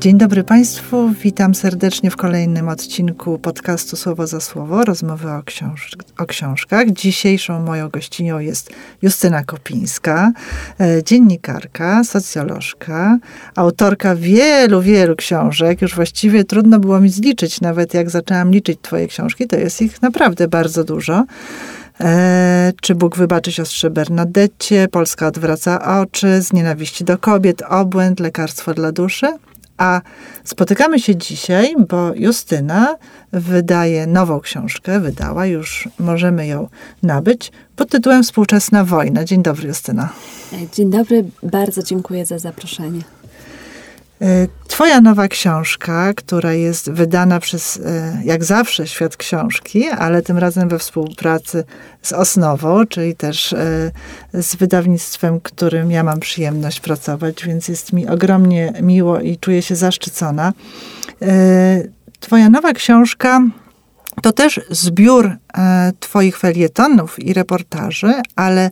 Dzień dobry Państwu, witam serdecznie w kolejnym odcinku podcastu Słowo za Słowo, rozmowy o, książ o książkach. Dzisiejszą moją gościnią jest Justyna Kopińska, e, dziennikarka, socjolożka, autorka wielu, wielu książek. Już właściwie trudno było mi zliczyć, nawet jak zaczęłam liczyć Twoje książki, to jest ich naprawdę bardzo dużo. E, czy Bóg wybaczy siostrze Bernadette, Polska odwraca oczy, z nienawiści do kobiet, obłęd, lekarstwo dla duszy. A spotykamy się dzisiaj, bo Justyna wydaje nową książkę, wydała, już możemy ją nabyć, pod tytułem Współczesna wojna. Dzień dobry, Justyna. Dzień dobry, bardzo dziękuję za zaproszenie. E, twoja nowa książka, która jest wydana przez, e, jak zawsze, Świat Książki, ale tym razem we współpracy z Osnową, czyli też e, z wydawnictwem, którym ja mam przyjemność pracować, więc jest mi ogromnie miło i czuję się zaszczycona. Twoja nowa książka to też zbiór Twoich felietonów i reportaży, ale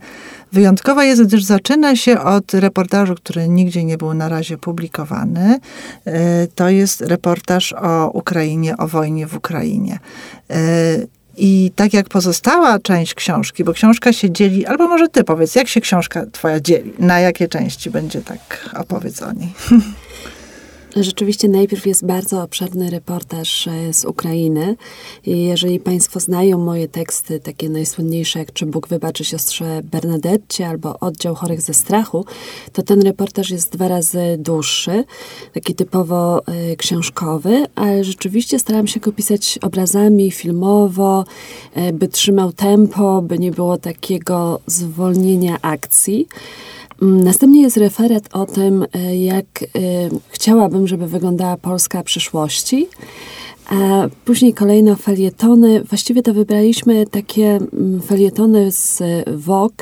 Wyjątkowa jest, gdyż zaczyna się od reportażu, który nigdzie nie był na razie publikowany. E, to jest reportaż o Ukrainie, o wojnie w Ukrainie. E, I tak jak pozostała część książki, bo książka się dzieli, albo może ty powiedz, jak się książka twoja dzieli? Na jakie części będzie tak opowiedz o niej? Rzeczywiście najpierw jest bardzo obszerny reportaż e, z Ukrainy. Jeżeli Państwo znają moje teksty, takie najsłynniejsze jak Czy Bóg wybaczy siostrze Bernadette albo Oddział chorych ze strachu, to ten reportaż jest dwa razy dłuższy, taki typowo y, książkowy, ale rzeczywiście starałam się go pisać obrazami, filmowo, y, by trzymał tempo, by nie było takiego zwolnienia akcji. Mm, następnie jest referat o tym, e, jak e, chciałabym, żeby wyglądała Polska przyszłości. A później kolejno felietony. Właściwie to wybraliśmy takie mm, felietony z Vogue,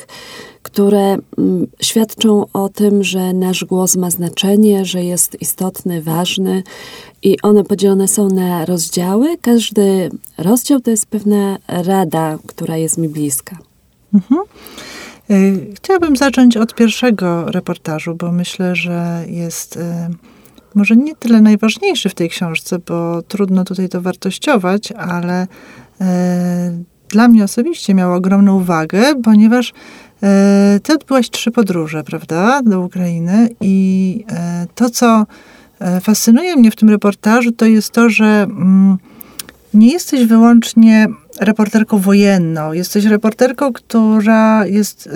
które mm, świadczą o tym, że nasz głos ma znaczenie, że jest istotny, ważny i one podzielone są na rozdziały. Każdy rozdział to jest pewna rada, która jest mi bliska. Mhm. Y, chciałabym zacząć od pierwszego reportażu, bo myślę, że jest y, może nie tyle najważniejszy w tej książce, bo trudno tutaj to wartościować, ale y, dla mnie osobiście miał ogromną uwagę, ponieważ ty odbyłaś trzy podróże, prawda, do Ukrainy i to, co fascynuje mnie w tym reportażu, to jest to, że mm, nie jesteś wyłącznie reporterką wojenną. Jesteś reporterką, która jest, y,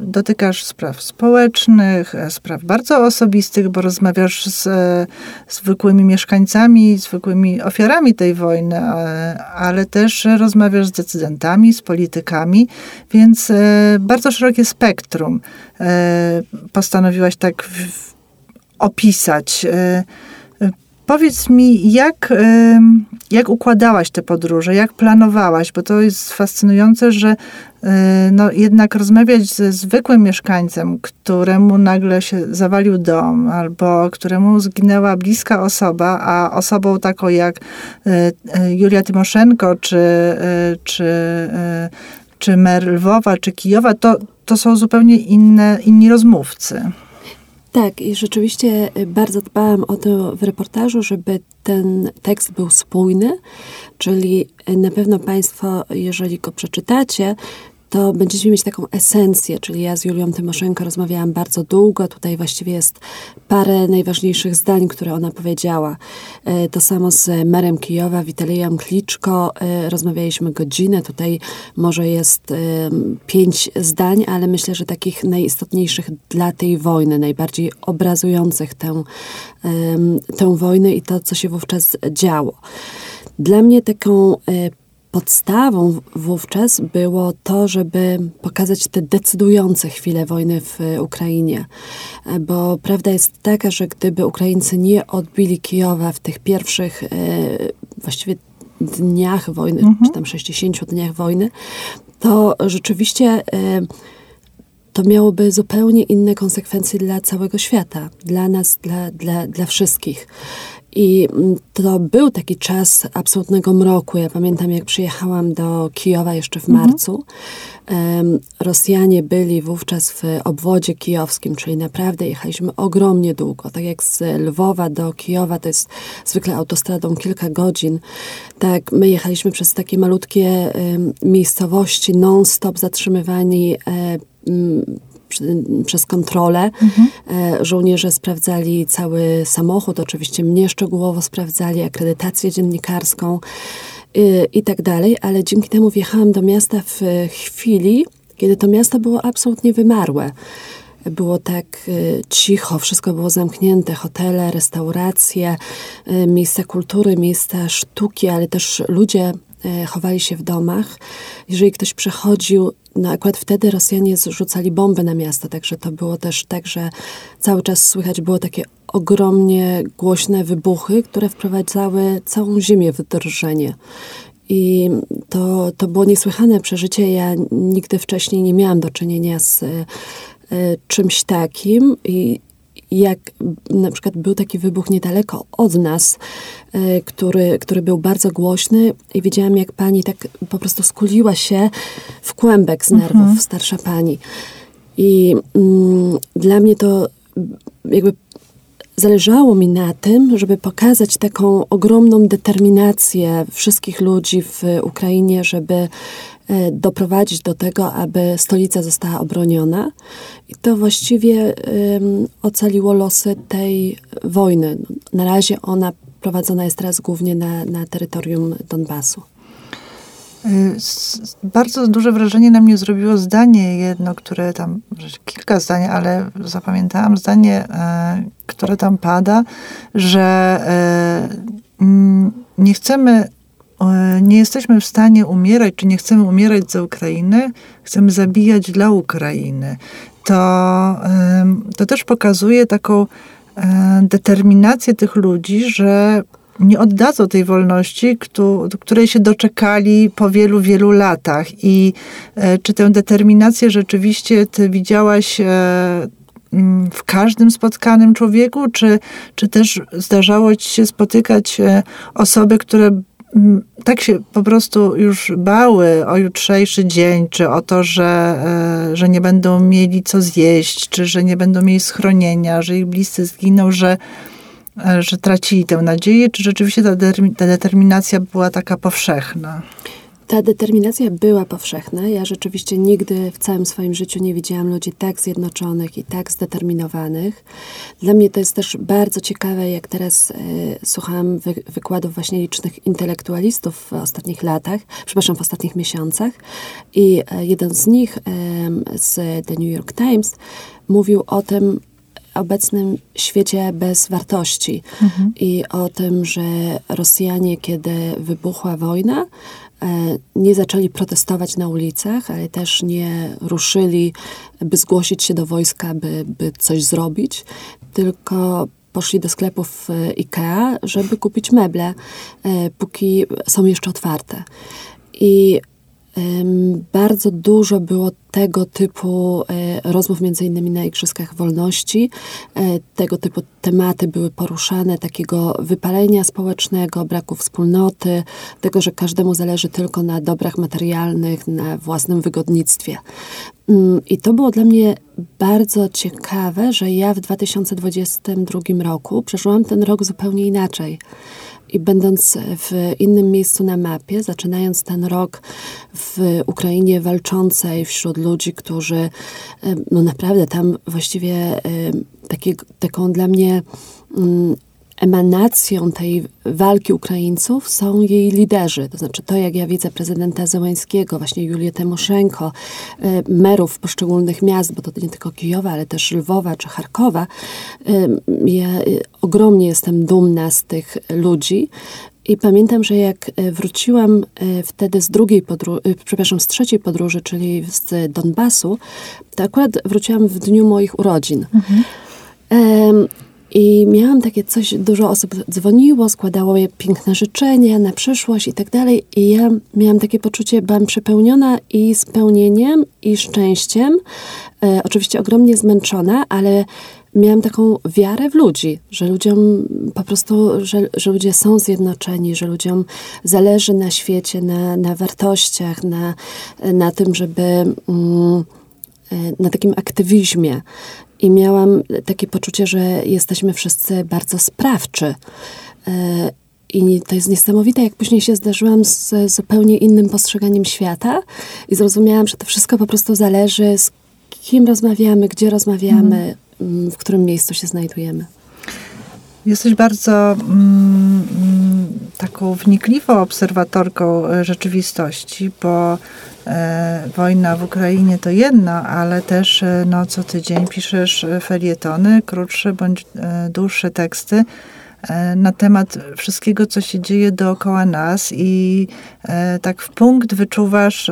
dotykasz spraw społecznych, e, spraw bardzo osobistych, bo rozmawiasz z e, zwykłymi mieszkańcami, zwykłymi ofiarami tej wojny, e, ale też rozmawiasz z decydentami, z politykami, więc bardzo szerokie spektrum postanowiłaś tak opisać. Powiedz mi, jak, jak układałaś te podróże, jak planowałaś, bo to jest fascynujące, że e, no, jednak rozmawiać ze zwykłym mieszkańcem, któremu nagle się zawalił dom, albo któremu zginęła bliska osoba, a osobą taką jak e, e, Julia Tymoszenko, czy, czy, czy mer Lwowa, czy Kijowa, to, to są zupełnie inne, inni rozmówcy. Tak, i rzeczywiście y, bardzo dbałam o to w reportażu, żeby ten tekst był spójny, czyli y, na pewno Państwo, jeżeli go przeczytacie, to będziecie mieć taką esencję, czyli ja z Julią Tymoszenko rozmawiałam bardzo długo, tutaj właściwie jest parę najważniejszych zdań, które ona powiedziała. E, to samo z merem Kijowa, Witalijem Kliczko, e, rozmawialiśmy godzinę, tutaj może jest e, pięć zdań, ale myślę, że takich najistotniejszych dla tej wojny, najbardziej obrazujących tę, tę wojnę i to, co się wówczas działo. Dla mnie taką podstawą wówczas było to, żeby pokazać te decydujące chwile wojny w Ukrainie. Bo prawda jest taka, że gdyby Ukraińcy nie odbili Kijowa w tych pierwszych e, właściwie dniach wojny, mhm. czy tam 60 dniach wojny, to rzeczywiście e, to miałoby zupełnie inne konsekwencje dla całego świata, dla nas, dla, dla, dla wszystkich. I mm, to był taki czas absolutnego mroku. Ja pamiętam, jak przyjechałam do Kijowa jeszcze w mhm. marcu. Mhm. Rosjanie byli wówczas w obwodzie kijowskim, czyli naprawdę jechaliśmy ogromnie długo. Tak jak z Lwowa do Kijowa, to jest zwykle autostradą kilka godzin. Tak, my jechaliśmy przez takie malutkie miejscowości, non-stop zatrzymywani e, przez kontrolę. Mhm. E, żołnierze sprawdzali cały samochód, oczywiście mnie szczegółowo sprawdzali, akredytację dziennikarską y, i tak dalej, ale dzięki temu wjechałam do miasta w chwili, kiedy to miasto było absolutnie wymarłe. Było tak y, cicho, wszystko było zamknięte, hotele, restauracje, y, miejsca kultury, miejsca sztuki, ale też ludzie chowali się w domach. Jeżeli ktoś przechodził no akurat wtedy Rosjanie zrzucali bomby na miasto, także to było też tak, że cały czas słychać było takie ogromnie głośne wybuchy, które wprowadzały całą ziemię w drżenie. I to, to było niesłychane przeżycie. Ja nigdy wcześniej nie miałam do czynienia z y, czymś takim i jak na przykład był taki wybuch niedaleko od nas, e, który, który był bardzo głośny i widziałam, jak pani tak po prostu skuliła się w kłębek z nerwów, mhm. starsza pani. I mm, dla mnie to jakby zależało mi na tym, żeby pokazać taką ogromną determinację wszystkich ludzi w Ukrainie, żeby doprowadzić do tego, aby stolica została obroniona. I to właściwie ocaliło losy tej wojny. Na razie ona prowadzona jest teraz głównie na, na terytorium Donbasu. Y, bardzo duże wrażenie na mnie zrobiło zdanie jedno, które tam, kilka zdań, ale zapamiętałam zdanie, e, które tam pada, że e, nie chcemy nie jesteśmy w stanie umierać, czy nie chcemy umierać za Ukrainę, chcemy zabijać dla Ukrainy. To, to też pokazuje taką e, determinację tych ludzi, że nie oddadzą tej wolności, której się doczekali po wielu, wielu latach. I e, czy tę determinację rzeczywiście ty widziałaś e, w każdym spotkanym człowieku, czy, czy też zdarzało ci się spotykać osoby, które tak się po prostu już bały o jutrzejszy dzień, czy o to, że, e, że nie będą mieli co zjeść, czy że nie będą mieli schronienia, że ich bliscy zginą, że, e, że tracili tę nadzieję, czy rzeczywiście ta, ta determinacja była taka powszechna? Ta determinacja była powszechna. Ja rzeczywiście nigdy w całym swoim życiu nie widziałam ludzi tak zjednoczonych i tak zdeterminowanych. Dla mnie to jest też bardzo ciekawe, jak teraz y, słuchałam wy, wykładów właśnie licznych intelektualistów w ostatnich latach, przepraszam, w ostatnich miesiącach. I y, jeden z nich y, z The New York Times mówił o tym, obecnym świecie bez wartości mhm. i o tym, że Rosjanie, kiedy wybuchła wojna, E, nie zaczęli protestować na ulicach, ale też nie ruszyli, by zgłosić się do wojska, by, by coś zrobić, tylko poszli do sklepów IKEA, żeby kupić meble, e, póki są jeszcze otwarte. I bardzo dużo było tego typu e, rozmów, między innymi na Igrzyskach Wolności. E, tego typu tematy były poruszane, takiego wypalenia społecznego, braku wspólnoty, tego, że każdemu zależy tylko na dobrach materialnych, na własnym wygodnictwie. Mm, I to było dla mnie bardzo ciekawe, że ja w 2022 roku przeżyłam ten rok zupełnie inaczej. I będąc w innym miejscu na mapie, zaczynając ten rok w Ukrainie walczącej wśród ludzi, którzy no naprawdę tam właściwie takie, taką dla mnie mm, emanacją tej walki Ukraińców są jej liderzy. To znaczy to, jak ja widzę prezydenta Zełańskiego, właśnie Julię Tymoszenko, e, merów poszczególnych miast, bo to nie tylko Kijowa, ale też Lwowa czy Charkowa. E, ja e, ogromnie jestem dumna z tych ludzi. I pamiętam, że jak wróciłam wtedy z drugiej podróży, przepraszam, z trzeciej podróży, czyli z Donbasu, to akurat wróciłam w dniu moich urodzin. Mhm. I miałam takie coś, dużo osób dzwoniło, składało je piękne życzenia na przyszłość i tak dalej. I ja miałam takie poczucie, byłam przepełniona i spełnieniem, i szczęściem. E, oczywiście ogromnie zmęczona, ale miałam taką wiarę w ludzi, że ludziom po prostu, że, że ludzie są zjednoczeni, że ludziom zależy na świecie, na, na wartościach, na, na tym, żeby mm, na takim aktywizmie. I miałam takie poczucie, że jesteśmy wszyscy bardzo sprawczy. E, I to jest niesamowite, jak później się zdarzyłam z zupełnie innym postrzeganiem świata i zrozumiałam, że to wszystko po prostu zależy z kim rozmawiamy, gdzie rozmawiamy, mm. w którym miejscu się znajdujemy. Jesteś bardzo mm, taką wnikliwą obserwatorką e, rzeczywistości, bo wojna w Ukrainie to jedno, ale też e, no, co tydzień piszesz felietony, krótsze bądź e, dłuższe teksty e, na temat wszystkiego, co się dzieje dookoła nas i e, tak w punkt wyczuwasz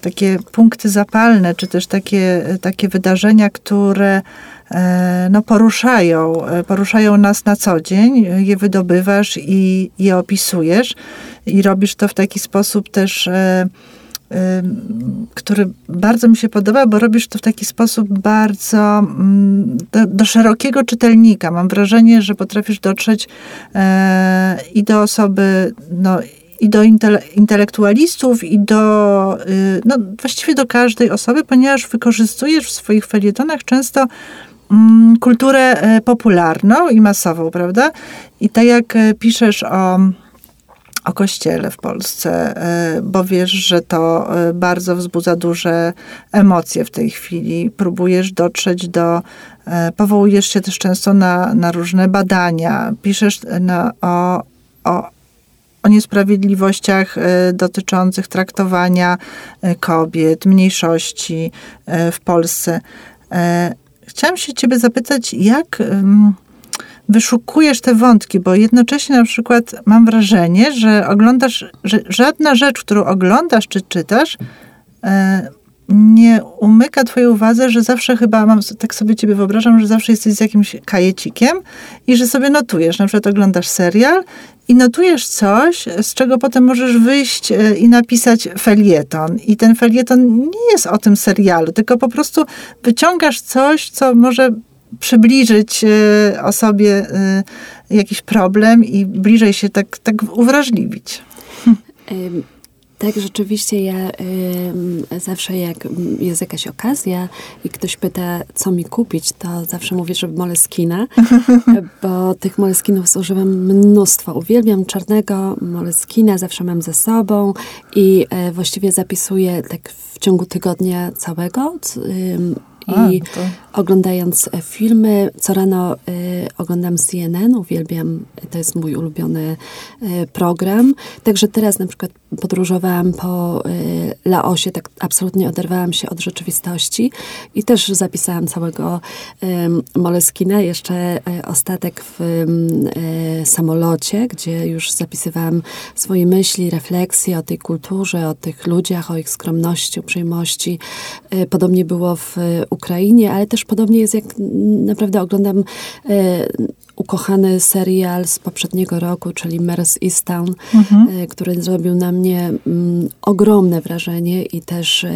takie punkty zapalne, czy też takie, takie wydarzenia, które e, no, poruszają, e, poruszają nas na co dzień, je wydobywasz i je opisujesz i robisz to w taki sposób też e, który bardzo mi się podoba, bo robisz to w taki sposób bardzo mm, do, do szerokiego czytelnika. Mam wrażenie, że potrafisz dotrzeć i do osoby no, i do intele intelektualistów, i do, y, no właściwie do każdej osoby, ponieważ wykorzystujesz w swoich felietonach często mm, kulturę e, popularną i masową, prawda? I tak jak e, piszesz o, o kościele w Polsce, e, bo wiesz, że to bardzo wzbudza duże emocje w tej chwili. Próbujesz dotrzeć do, powołujesz się też często na, na różne badania, piszesz na, o, o o niesprawiedliwościach e, dotyczących traktowania e, kobiet, mniejszości e, w Polsce. Chciałam się ciebie zapytać, jak wyszukujesz te wątki, bo jednocześnie na przykład mam wrażenie, że oglądasz, że żadna rzecz, którą oglądasz czy czytasz, nie umyka twojej uwadze, że zawsze chyba, mam, tak sobie ciebie wyobrażam, że zawsze jesteś z jakimś kajecikiem i że sobie notujesz. Na przykład oglądasz serial i notujesz coś, z czego potem możesz wyjść e, i napisać felieton. I ten felieton nie jest o tym serialu, tylko po prostu wyciągasz coś, co może przybliżyć e, osobie e, jakiś problem i bliżej się tak, tak uwrażliwić. Tak, rzeczywiście ja y, zawsze jak jest jakaś okazja i ktoś pyta, co mi kupić, to zawsze mówię, że moleskina, bo tych moleskinów zużywam mnóstwo. Uwielbiam czarnego moleskina, zawsze mam ze sobą i y, właściwie zapisuję tak w ciągu tygodnia całego. Y, i to... oglądając e, filmy, co rano y, oglądam CNN, uwielbiam, to jest mój ulubiony y, program. Także teraz na przykład podróżowałam po y, Laosie, tak absolutnie oderwałam się od rzeczywistości i też zapisałam całego Moleskina, jeszcze ostatek w samolocie, gdzie już zapisywałam swoje myśli, refleksje o tej kulturze, o tych ludziach, o ich skromności, uprzejmości. Podobnie było w Ukrainie, ale też podobnie jest, jak naprawdę oglądam ukochany serial z poprzedniego roku, czyli Mares Easttown, mhm. E, który zrobił na mnie mm, ogromne wrażenie i też e,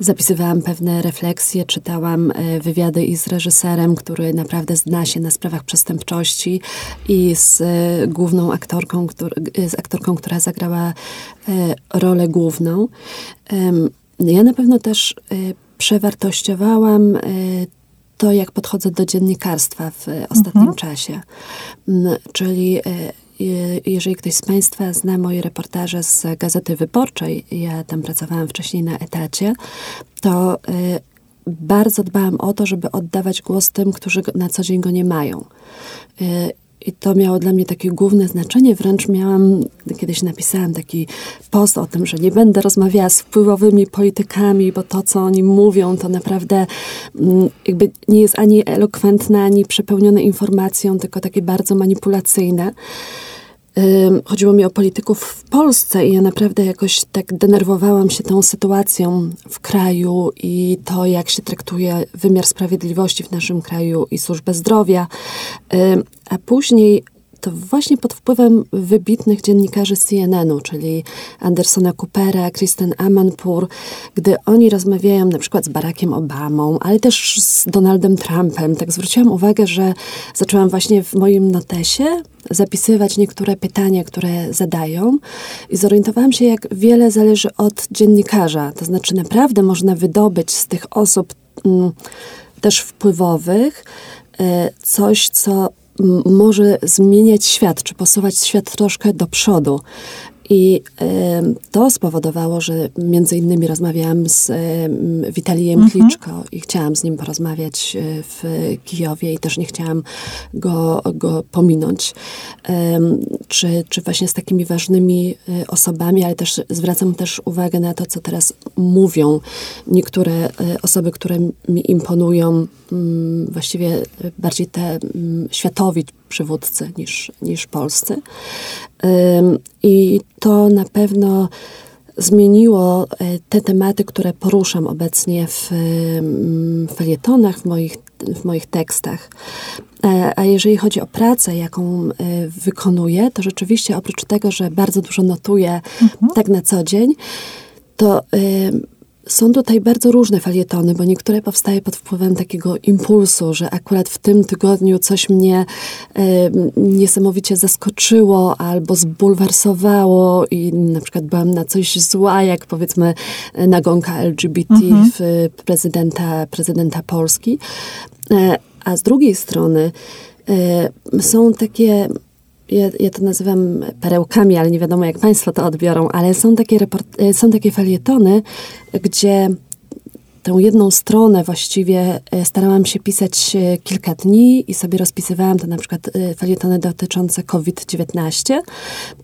zapisywałam pewne refleksje, czytałam e, wywiady i z reżyserem, który naprawdę zna się na sprawach przestępczości i z e, główną aktorką, który, z aktorką, która zagrała rolę główną. Ja na pewno też przewartościowałam to, jak podchodzę do dziennikarstwa w ostatnim mhm. czasie. Mm, czyli e, jeżeli ktoś z Państwa zna moje reportaże z Gazety Wyborczej, ja tam pracowałam wcześniej na etacie, to e, bardzo dbałam o to, żeby oddawać głos tym, którzy na co dzień go nie mają. I to miało dla mnie takie główne znaczenie. Wręcz miałam, kiedyś napisałam taki post o tym, że nie będę rozmawiała z wpływowymi politykami, bo to, co oni mówią, to naprawdę mm, jakby nie jest ani elokwentne, ani przepełnione informacją, tylko takie bardzo manipulacyjne. Chodziło mi o polityków w Polsce i ja naprawdę jakoś tak denerwowałam się tą sytuacją w kraju i to, jak się traktuje wymiar sprawiedliwości w naszym kraju i służbę zdrowia. A później to właśnie pod wpływem wybitnych dziennikarzy CNN-u, czyli Andersona Coopera, Kristen Amanpour, gdy oni rozmawiają na przykład z Barackiem Obamą, ale też z Donaldem Trumpem, tak zwróciłam uwagę, że zaczęłam właśnie w moim notesie zapisywać niektóre pytania, które zadają i zorientowałam się, jak wiele zależy od dziennikarza. To znaczy naprawdę można wydobyć z tych osób mm, też wpływowych e, coś, co może zmieniać świat, czy posuwać świat troszkę do przodu. I to spowodowało, że między innymi rozmawiałam z Witalijem mhm. Kliczko i chciałam z nim porozmawiać e, w Kijowie i też nie chciałam go, go pominąć. Czy, czy właśnie z takimi ważnymi e, osobami, ale też zwracam też uwagę na to, co teraz mówią niektóre e, osoby, które mi imponują, mm, właściwie bardziej te mm, światowi przywódcy niż, niż polscy. I to na pewno zmieniło e, te tematy, które poruszam obecnie w felietonach, w moich, w moich tekstach. E, a jeżeli chodzi o pracę, jaką e, wykonuję, to rzeczywiście oprócz tego, że bardzo dużo notuję mhm. tak na co dzień, to są tutaj bardzo różne falietony, bo niektóre powstaje pod wpływem takiego impulsu, że akurat w tym tygodniu coś mnie e, niesamowicie zaskoczyło albo zbulwersowało i na przykład byłam na coś zła, jak powiedzmy nagonka LGBT mhm. w prezydenta, prezydenta Polski. E, a z drugiej strony e, są takie ja, ja, to nazywam perełkami, ale nie wiadomo, jak Państwo to odbiorą, ale są takie, report, e, są takie felietony, gdzie tę jedną stronę właściwie e, starałam się pisać e, kilka dni i sobie rozpisywałam to na przykład felietony dotyczące COVID-19.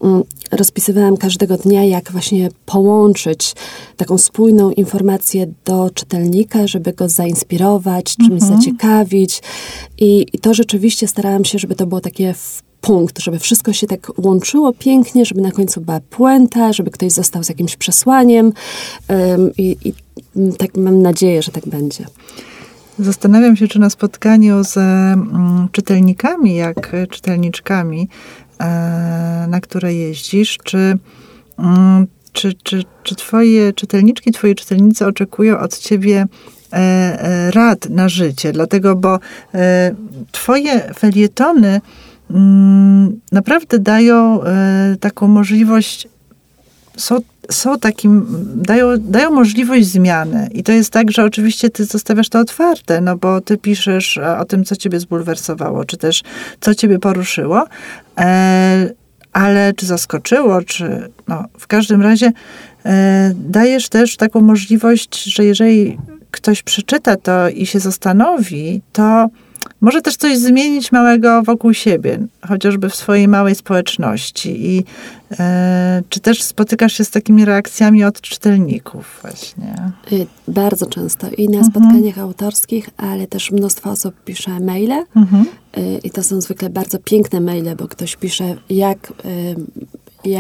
Mm, rozpisywałam każdego dnia, jak właśnie połączyć taką spójną informację do czytelnika, żeby go zainspirować, czymś mhm. zaciekawić. I, I to rzeczywiście starałam się, żeby to było takie punkt, żeby wszystko się tak łączyło pięknie, żeby na końcu była puenta, żeby ktoś został z jakimś przesłaniem um, i, i tak mam nadzieję, że tak będzie. Zastanawiam się, czy na spotkaniu z mm, czytelnikami, jak czytelniczkami, e, na które jeździsz, czy, mm, czy, czy, czy twoje czytelniczki, twoi czytelnicy oczekują od ciebie e, e, rad na życie? Dlatego, bo twoje felietony naprawdę dają e, taką możliwość, są, są takim, dają, dają możliwość zmiany. I to jest tak, że oczywiście ty zostawiasz to otwarte, no bo ty piszesz o tym, co ciebie zbulwersowało, czy też co ciebie poruszyło, e, ale czy zaskoczyło, czy no, w każdym razie e, dajesz też taką możliwość, że jeżeli ktoś przeczyta to i się zastanowi, to może też coś zmienić małego wokół siebie, chociażby w swojej małej społeczności. I e, czy też spotykasz się z takimi reakcjami od czytelników właśnie? Y, bardzo często i na mhm. spotkaniach autorskich, ale też mnóstwo osób pisze maile mhm. Y, i to są zwykle bardzo piękne maile, bo ktoś pisze jak, y,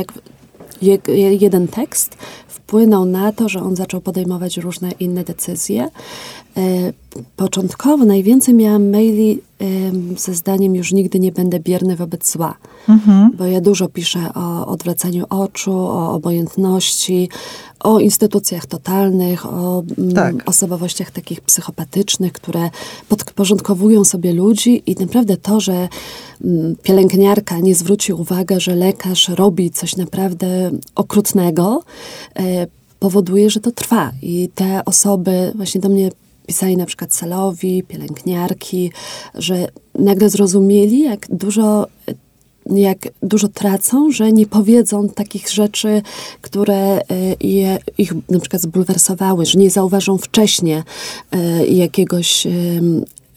jak jeden tekst wpłynął na to, że on zaczął podejmować różne inne decyzje. E, początkowo najwięcej miałam maili ze zdaniem już nigdy nie będę bierny wobec zła. Mhm. Bo ja dużo piszę o odwracaniu oczu, o obojętności, o instytucjach totalnych, o tak. osobowościach takich psychopatycznych, które podporządkowują sobie ludzi i naprawdę to, że pielęgniarka nie zwróci uwagi, że lekarz robi coś naprawdę okrutnego, e, powoduje, że to trwa. I te osoby właśnie do mnie pisali na przykład salowi, pielęgniarki, że nagle zrozumieli, jak dużo jak dużo tracą, że nie powiedzą takich rzeczy, które e, je, ich na przykład zbulwersowały, że nie zauważą wcześniej e, jakiegoś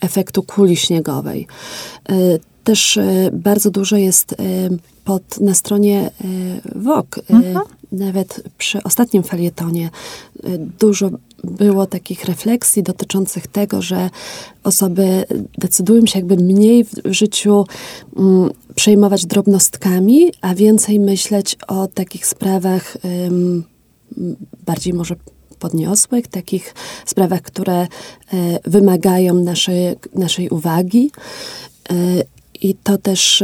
efektu kuli śniegowej. E, też bardzo dużo jest pod, na stronie WOK. Mhm. Nawet przy ostatnim felietonie dużo było takich refleksji dotyczących tego, że osoby decydują się jakby mniej w życiu um, przejmować drobnostkami, a więcej myśleć o takich sprawach um, bardziej może podniosłych, takich sprawach, które e, wymagają naszej, naszej uwagi. E, I to też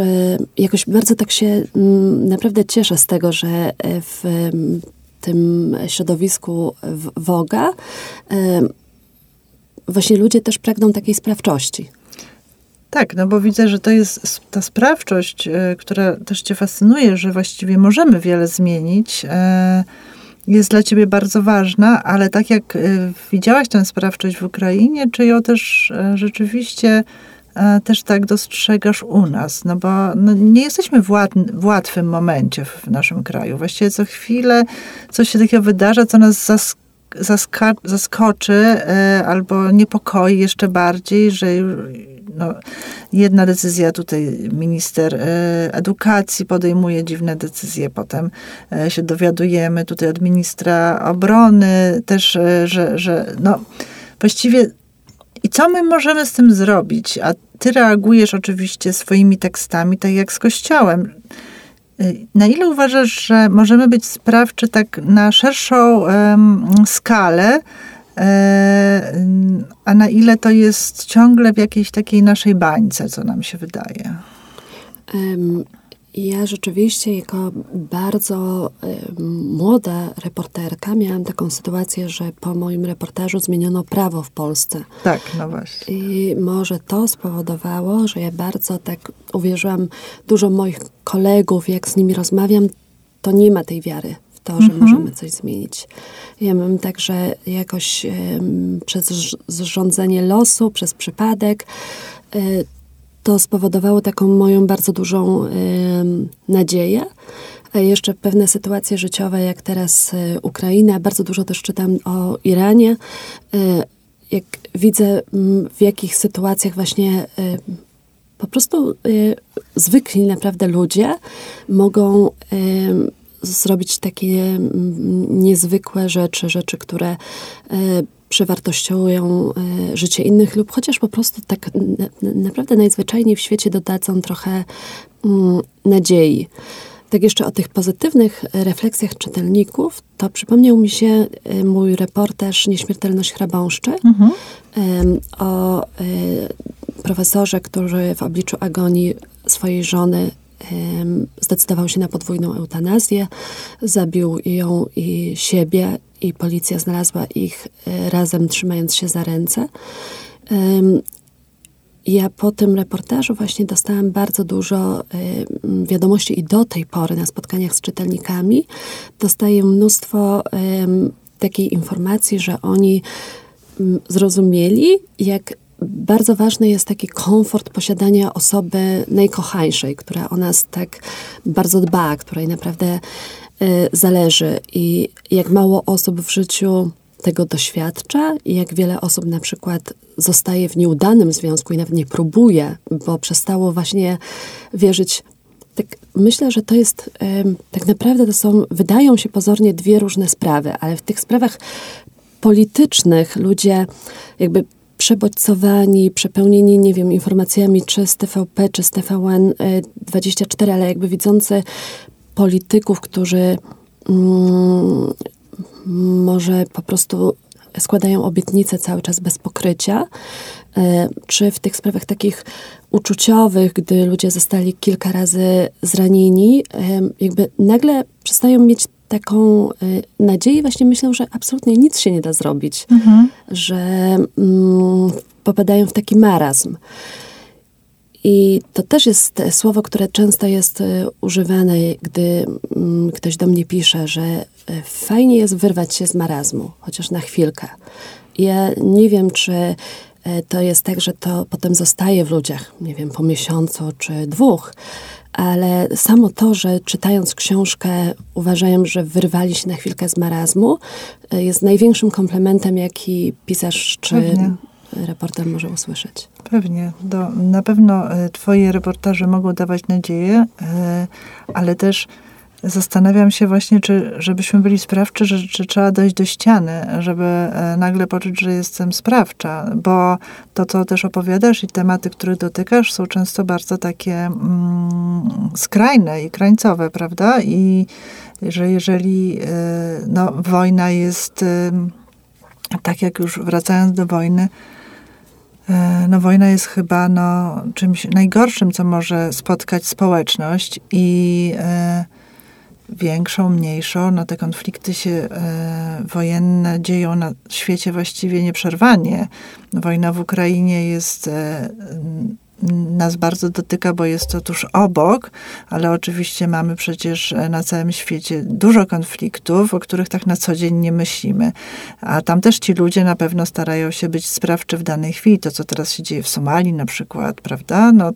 jakoś bardzo tak się mm, naprawdę cieszę z tego, że w tym środowisku Woga właśnie ludzie też pragną takiej sprawczości. Tak, no bo widzę, że to jest ta sprawczość, e, która też cię fascynuje, że właściwie możemy wiele zmienić, e, jest dla ciebie bardzo ważna, ale tak jak e, widziałaś tę sprawczość w Ukrainie, czy ją też rzeczywiście też tak dostrzegasz u nas? No bo no nie jesteśmy w, łat, w łatwym momencie w naszym kraju. Właściwie co chwilę coś się takiego wydarza, co nas zaskakuje zaskoczy e, albo niepokoi jeszcze bardziej, że no, jedna decyzja tutaj minister e, edukacji podejmuje dziwne decyzje, potem e, się dowiadujemy tutaj od ministra obrony też, że, że no właściwie i co my możemy z tym zrobić? A ty reagujesz oczywiście swoimi tekstami, tak jak z Kościołem. Y, na ile uważasz, że możemy być sprawczy tak na szerszą um, skalę, e, a na ile to jest ciągle w jakiejś takiej naszej bańce, co nam się wydaje? Um, ja rzeczywiście, jako bardzo młoda reporterka, miałam taką sytuację, że po moim reportażu zmieniono prawo w Polsce. Tak, no właśnie. I może to spowodowało, że ja bardzo tak uwierzyłam, dużo moich kolegów, jak z nimi rozmawiam, to nie ma tej wiary w to, że mhm. możemy coś zmienić. Ja mam także jakoś y, przez zrządzenie losu, przez przypadek, y, to spowodowało taką moją bardzo dużą nadzieję. A jeszcze pewne sytuacje życiowe, jak teraz y, Ukraina, bardzo dużo też czytam o Iranie. Y, jak widzę, w jakich sytuacjach właśnie po prostu zwykli naprawdę ludzie mogą zrobić takie niezwykłe rzeczy, rzeczy, które przewartościują e, życie innych lub chociaż po prostu tak naprawdę najzwyczajniej w świecie dodadzą trochę mm, nadziei. Tak jeszcze o tych pozytywnych refleksjach czytelników, to przypomniał mi się e, mój reportaż Nieśmiertelność hrabąszczy mhm. o e, profesorze, który w obliczu agonii swojej żony zdecydował się na podwójną eutanazję, zabił ją i siebie i policja znalazła ich e, razem trzymając się za ręce. Ja po tym reportażu właśnie dostałam bardzo dużo wiadomości i do tej pory na spotkaniach z czytelnikami dostaję mnóstwo takiej informacji, że oni zrozumieli, jak bardzo ważny jest taki komfort posiadania osoby najkochańszej, która o nas tak bardzo dba, której naprawdę y, zależy i jak mało osób w życiu tego doświadcza i jak wiele osób na przykład zostaje w nieudanym związku i nawet nie próbuje, bo przestało właśnie wierzyć. Tak, myślę, że to jest tak naprawdę to są, wydają się pozornie dwie różne sprawy, ale w tych sprawach politycznych ludzie jakby przebodźcowani, przepełnieni, nie wiem, informacjami czy z TVP, czy z TVN24, ale jakby widzący polityków, którzy mm, może po prostu składają obietnice cały czas bez pokrycia, e, czy w tych sprawach takich uczuciowych, gdy ludzie zostali kilka razy zranieni, e, jakby nagle przestają mieć taką y, nadzieję, właśnie myślą, że absolutnie nic się nie da zrobić, mhm. że mm, popadają w taki marazm. I to też jest słowo, które często jest y, używane, gdy mm, ktoś do mnie pisze, że y, fajnie jest wyrwać się z marazmu, chociaż na chwilkę. Ja nie wiem, czy to jest tak, że to potem zostaje w ludziach, nie wiem, po miesiącu czy dwóch, ale samo to, że czytając książkę uważają, że wyrwali się na chwilkę z marazmu, e, jest największym komplementem, jaki pisarz czy Pewnie. reporter może usłyszeć. Pewnie. Do, na pewno e, twoje reportaże mogą dawać nadzieję, e, ale też Zastanawiam się właśnie, czy żebyśmy byli sprawczy, że, czy trzeba dojść do ściany, żeby e, nagle poczuć, że jestem sprawcza, bo to, co też opowiadasz i tematy, których dotykasz, są często bardzo takie mm, skrajne i krańcowe, prawda? I że jeżeli e, no, wojna jest, tak jak już wracając do wojny, E, no, wojna jest chyba no, czymś najgorszym, co może spotkać społeczność i e, większą, mniejszą. No, te konflikty się e, wojenne dzieją na świecie właściwie nieprzerwanie. Wojna w Ukrainie jest e, nas bardzo dotyka, bo jest to tuż obok, ale oczywiście mamy przecież na całym świecie dużo konfliktów, o których tak na co dzień nie myślimy. A tam też ci ludzie na pewno starają się być sprawczy w danej chwili. To, co teraz się dzieje w Somalii na przykład, prawda? No,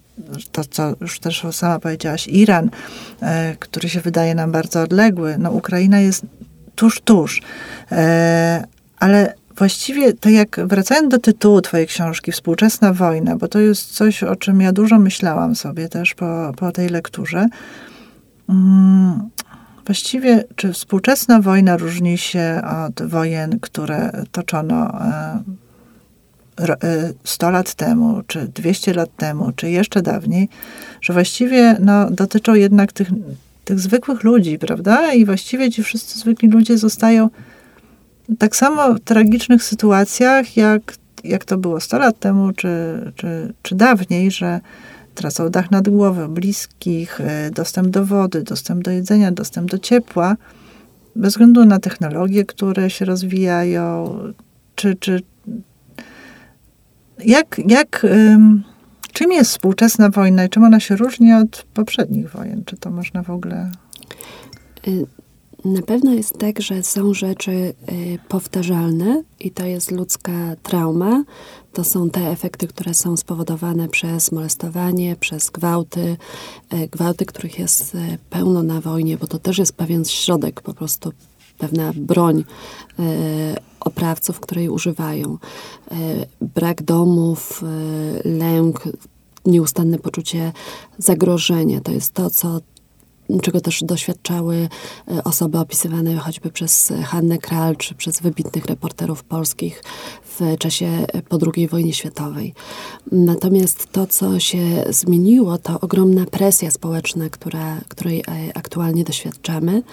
to, co już też sama powiedziałaś, Iran, e, który się wydaje nam bardzo odległy. No, Ukraina jest tuż, tuż. E, ale Właściwie, tak jak wracając do tytułu twojej książki, Współczesna wojna, bo to jest coś, o czym ja dużo myślałam sobie też po, po tej lekturze. Hmm, właściwie, czy współczesna wojna różni się od wojen, które toczono 100 e, lat temu, czy 200 lat temu, czy jeszcze dawniej, że właściwie no, dotyczą jednak tych, tych zwykłych ludzi, prawda? I właściwie ci wszyscy zwykli ludzie zostają tak samo w tragicznych sytuacjach, jak, jak to było 100 lat temu, czy, czy, czy dawniej, że tracą dach nad głową, bliskich, e, dostęp do wody, dostęp do jedzenia, dostęp do ciepła, bez względu na technologie, które się rozwijają, czy, czy jak, jak, czym jest współczesna wojna i czym ona się różni od poprzednich wojen? Czy to można w ogóle... Na pewno jest tak, że są rzeczy y, powtarzalne i to jest ludzka trauma. To są te efekty, które są spowodowane przez molestowanie, przez gwałty, y, gwałty, których jest y, pełno na wojnie, bo to też jest pewien środek, po prostu pewna broń oprawców, której używają. Brak domów, lęk, nieustanne poczucie zagrożenia. To jest to, co czego też doświadczały e, osoby opisywane choćby przez Hannę Kral, czy przez wybitnych reporterów polskich w czasie e, po II wojnie światowej. Natomiast to, co się zmieniło, to ogromna presja społeczna, która, której e, aktualnie doświadczamy.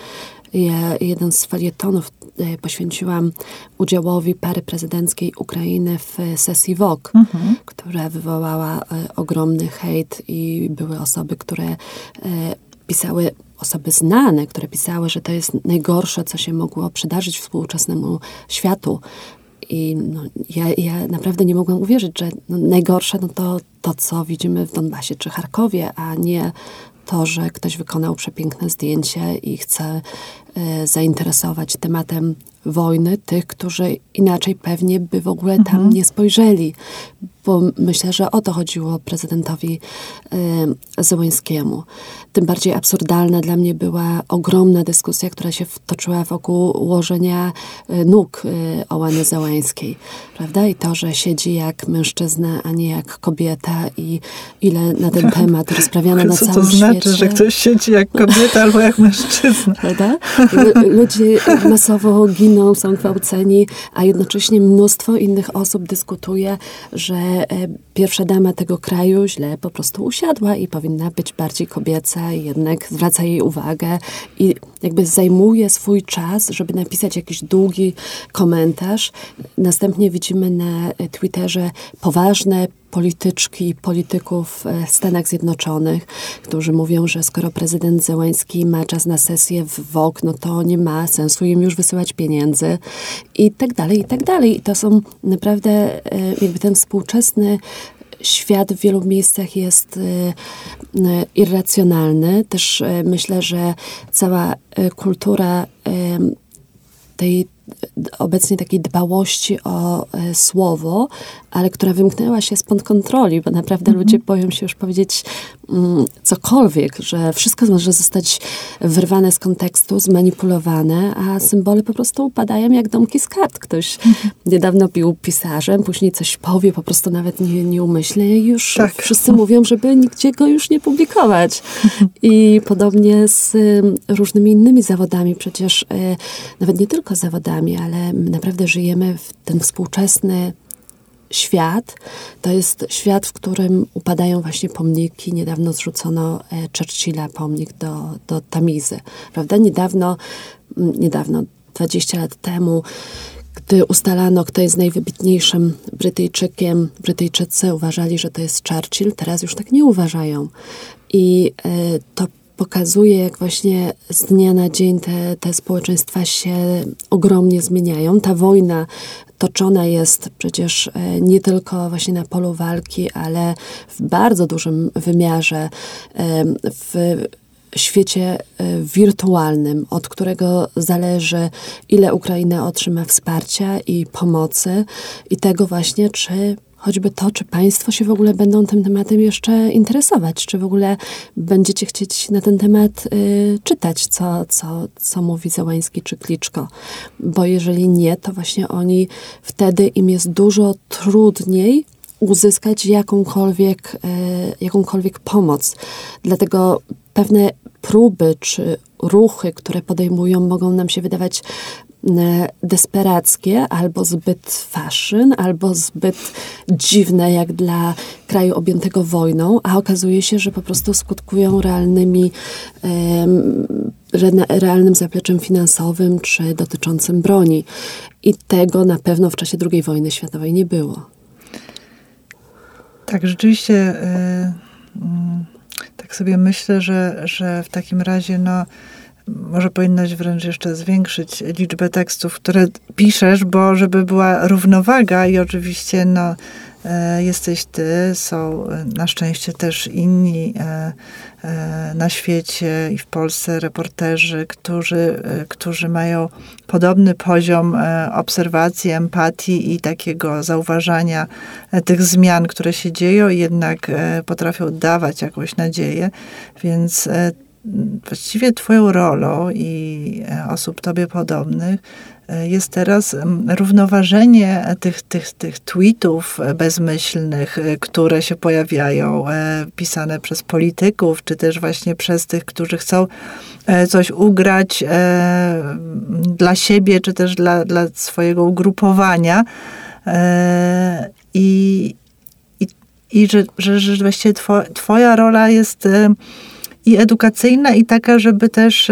Ja jeden z felietonów poświęciłam udziałowi pary prezydenckiej Ukrainy w sesji Vogue, mhm. która wywołała ogromny hejt i były osoby, które pisały osoby znane, które pisały, że to jest najgorsze, co się mogło przydarzyć współczesnemu światu. I no, ja, ja naprawdę nie mogłam uwierzyć, że no, najgorsze no to to, co widzimy w Donbasie czy Charkowie, a nie to, że ktoś wykonał przepiękne zdjęcie i chce e, zainteresować tematem wojny tych, którzy inaczej pewnie by w ogóle tam mhm. nie spojrzeli, bo myślę, że o to chodziło prezydentowi y. Tym bardziej absurdalna dla mnie była ogromna dyskusja, która się toczyła wokół ułożenia y, nóg y, Ołany Zełańskiej, prawda? I to, że siedzi jak mężczyzna, a nie jak kobieta i ile na ten temat rozprawiano na całym świecie. Co to znaczy, świecie. że ktoś siedzi jak kobieta albo jak mężczyzna? Prawda? Ludzie masowo giną, są gwałceni, a jednocześnie mnóstwo innych osób dyskutuje, że pierwsza dama tego kraju źle po prostu usiadła i powinna być bardziej kobieca jednak zwraca jej uwagę i jakby zajmuje swój czas, żeby napisać jakiś długi komentarz. Następnie widzimy na Twitterze poważne polityczki i polityków e, w Stanach Zjednoczonych, którzy mówią, że skoro prezydent Zełański ma czas na sesję w WOK, no to nie ma sensu im już wysyłać pieniędzy i tak dalej, i tak dalej. I to są naprawdę e, jakby ten współczesny świat w wielu miejscach jest e, irracjonalny. Też myślę, że cała kultura tej obecnie takiej dbałości o e, słowo, ale która wymknęła się spod kontroli, bo naprawdę mm -hmm. ludzie boją się już powiedzieć mm, cokolwiek, że wszystko może zostać wyrwane z kontekstu, zmanipulowane, a symbole po prostu upadają jak domki z kart. Ktoś mm -hmm. niedawno pił pisarzem, później coś powie, po prostu nawet nie, nieumyślnie i już tak. wszyscy mówią, żeby nigdzie go już nie publikować. Mhm. I podobnie z y, różnymi innymi zawodami, przecież y, nawet nie tylko zawodami, ale naprawdę żyjemy w ten współczesny świat. To jest świat, w którym upadają właśnie pomniki. Niedawno zrzucono e, Churchilla pomnik do, do Tamizy. Prawda? Niedawno, niedawno, 20 lat temu gdy ustalano, kto jest najwybitniejszym Brytyjczykiem, Brytyjczycy uważali, że to jest Churchill, teraz już tak nie uważają. I e, to pokazuje, jak właśnie z dnia na dzień te, te społeczeństwa się ogromnie zmieniają. Ta wojna toczona jest przecież e, nie tylko właśnie na polu walki, ale w bardzo dużym wymiarze w świecie e, wirtualnym, od którego zależy, ile Ukraina otrzyma wsparcia i pomocy, i tego właśnie, czy choćby to, czy państwo się w ogóle będą tym tematem jeszcze interesować, czy w ogóle będziecie chcieć na ten temat y, czytać, co, co, co mówi Załański czy Kliczko. Bo jeżeli nie, to właśnie oni wtedy im jest dużo trudniej uzyskać jakąkolwiek, y, jakąkolwiek pomoc. Dlatego pewne próby czy ruchy, które podejmują, mogą nam się wydawać desperackie, albo zbyt fashion, albo zbyt dziwne jak dla kraju objętego wojną, a okazuje się, że po prostu skutkują realnymi, realnym zapleczem finansowym czy dotyczącym broni. I tego na pewno w czasie II wojny światowej nie było. Tak, rzeczywiście. Yy, yy, tak sobie myślę, że, że w takim razie no, może powinnaś wręcz jeszcze zwiększyć liczbę tekstów, które piszesz, bo żeby była równowaga i oczywiście no, e, jesteś ty, są e, na szczęście też inni e, na świecie i w Polsce reporterzy, którzy, którzy mają podobny poziom obserwacji, empatii i takiego zauważania tych zmian, które się dzieją, i jednak potrafią dawać jakąś nadzieję. Więc właściwie Twoją rolą i e, osób Tobie podobnych e, jest teraz równoważenie tych, tych, tych tweetów bezmyślnych, e, które się pojawiają, pisane przez polityków, czy też właśnie przez tych, którzy chcą coś ugrać dla siebie, czy też dla, dla swojego ugrupowania. I, i, i że, że, że właściwie Twoja rola jest i edukacyjna, i taka, żeby też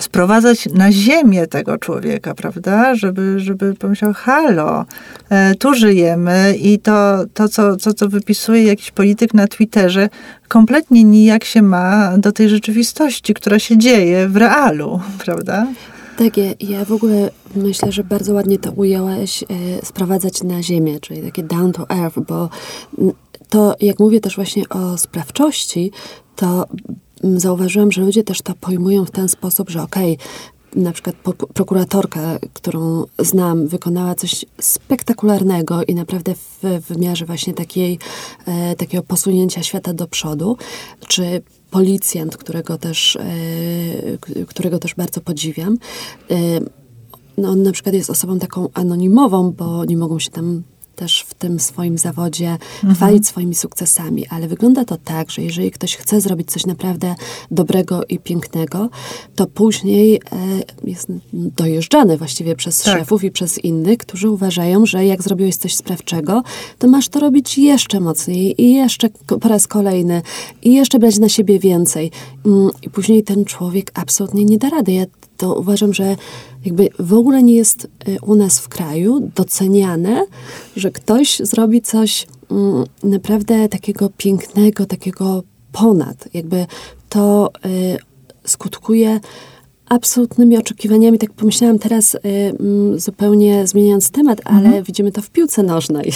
sprowadzać na ziemię tego człowieka, prawda? Żeby, żeby pomyślał, halo, e, tu żyjemy i to, to co, co, co wypisuje jakiś polityk na Twitterze, kompletnie nijak się ma do tej rzeczywistości, która się dzieje w realu, prawda? Tak, ja, ja w ogóle myślę, że bardzo ładnie to ujęłaś, e, sprowadzać na ziemię, czyli takie down to earth, bo to, jak mówię też właśnie o sprawczości, to mm, zauważyłam, że ludzie też to pojmują w ten sposób, że okej, okay, na przykład prokuratorka, którą znam, wykonała coś spektakularnego i naprawdę w wymiarze właśnie takiej, e, takiego posunięcia świata do przodu, czy policjant, którego też, e, którego też bardzo podziwiam. E, no on na przykład jest osobą taką anonimową, bo nie mogą się tam też w tym swoim zawodzie mhm. chwalić swoimi sukcesami, ale wygląda to tak, że jeżeli ktoś chce zrobić coś naprawdę dobrego i pięknego, to później e, jest dojeżdżany właściwie przez tak. szefów i przez innych, którzy uważają, że jak zrobiłeś coś sprawczego, to masz to robić jeszcze mocniej i jeszcze po raz kolejny i jeszcze brać na siebie więcej. Mm, I później ten człowiek absolutnie nie da rady. Ja to uważam, że jakby w ogóle nie jest y, u nas w kraju doceniane, że ktoś zrobi coś mm, naprawdę takiego pięknego, takiego ponad. Jakby to y, skutkuje absolutnymi oczekiwaniami. Tak pomyślałam teraz, y, mm, zupełnie zmieniając temat, ale mhm. widzimy to w piłce nożnej.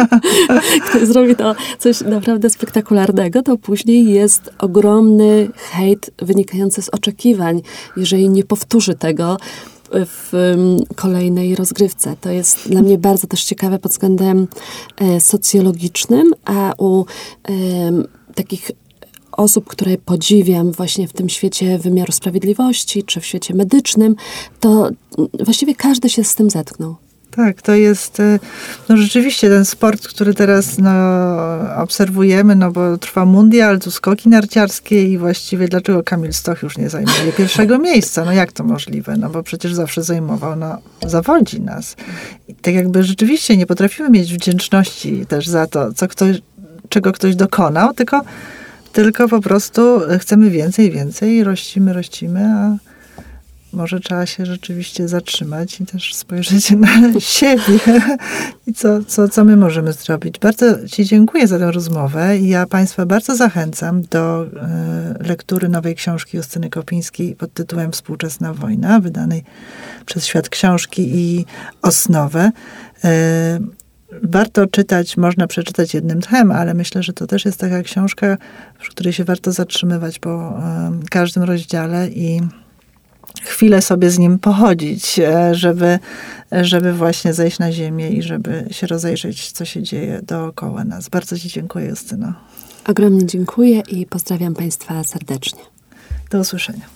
Ktoś zrobi to coś naprawdę spektakularnego, to później jest ogromny hejt wynikający z oczekiwań, jeżeli nie powtórzy tego w kolejnej rozgrywce. To jest dla mnie bardzo też ciekawe pod względem e, socjologicznym, a u takich osób, które podziwiam właśnie w tym świecie wymiaru sprawiedliwości, czy w świecie medycznym, to właściwie każdy się z tym zetknął. Tak, to jest e, no rzeczywiście ten sport, który teraz no, obserwujemy, no bo trwa mundial, tu skoki narciarskie i właściwie dlaczego Kamil Stoch już nie zajmuje pierwszego miejsca? No jak to możliwe? No bo przecież zawsze zajmował, no zawodzi nas. I tak jakby rzeczywiście nie potrafimy mieć wdzięczności też za to, co ktoś, czego ktoś dokonał, tylko tylko po prostu chcemy więcej, więcej, rościmy, rościmy, a może trzeba się rzeczywiście zatrzymać i też spojrzeć na siebie i co, co, co my możemy zrobić. Bardzo Ci dziękuję za tę rozmowę i ja Państwa bardzo zachęcam do e, lektury nowej książki Justyny Kopińskiej pod tytułem Współczesna wojna, wydanej przez Świat Książki i Osnowę. Warto czytać, można przeczytać jednym tchem, ale myślę, że to też jest taka książka, w której się warto zatrzymywać po każdym rozdziale i chwilę sobie z nim pochodzić, e, żeby, żeby właśnie zejść na ziemię i żeby się rozejrzeć, co się dzieje dookoła nas. Bardzo Ci dziękuję, Justyno. Ogromnie dziękuję i pozdrawiam Państwa serdecznie. Do usłyszenia.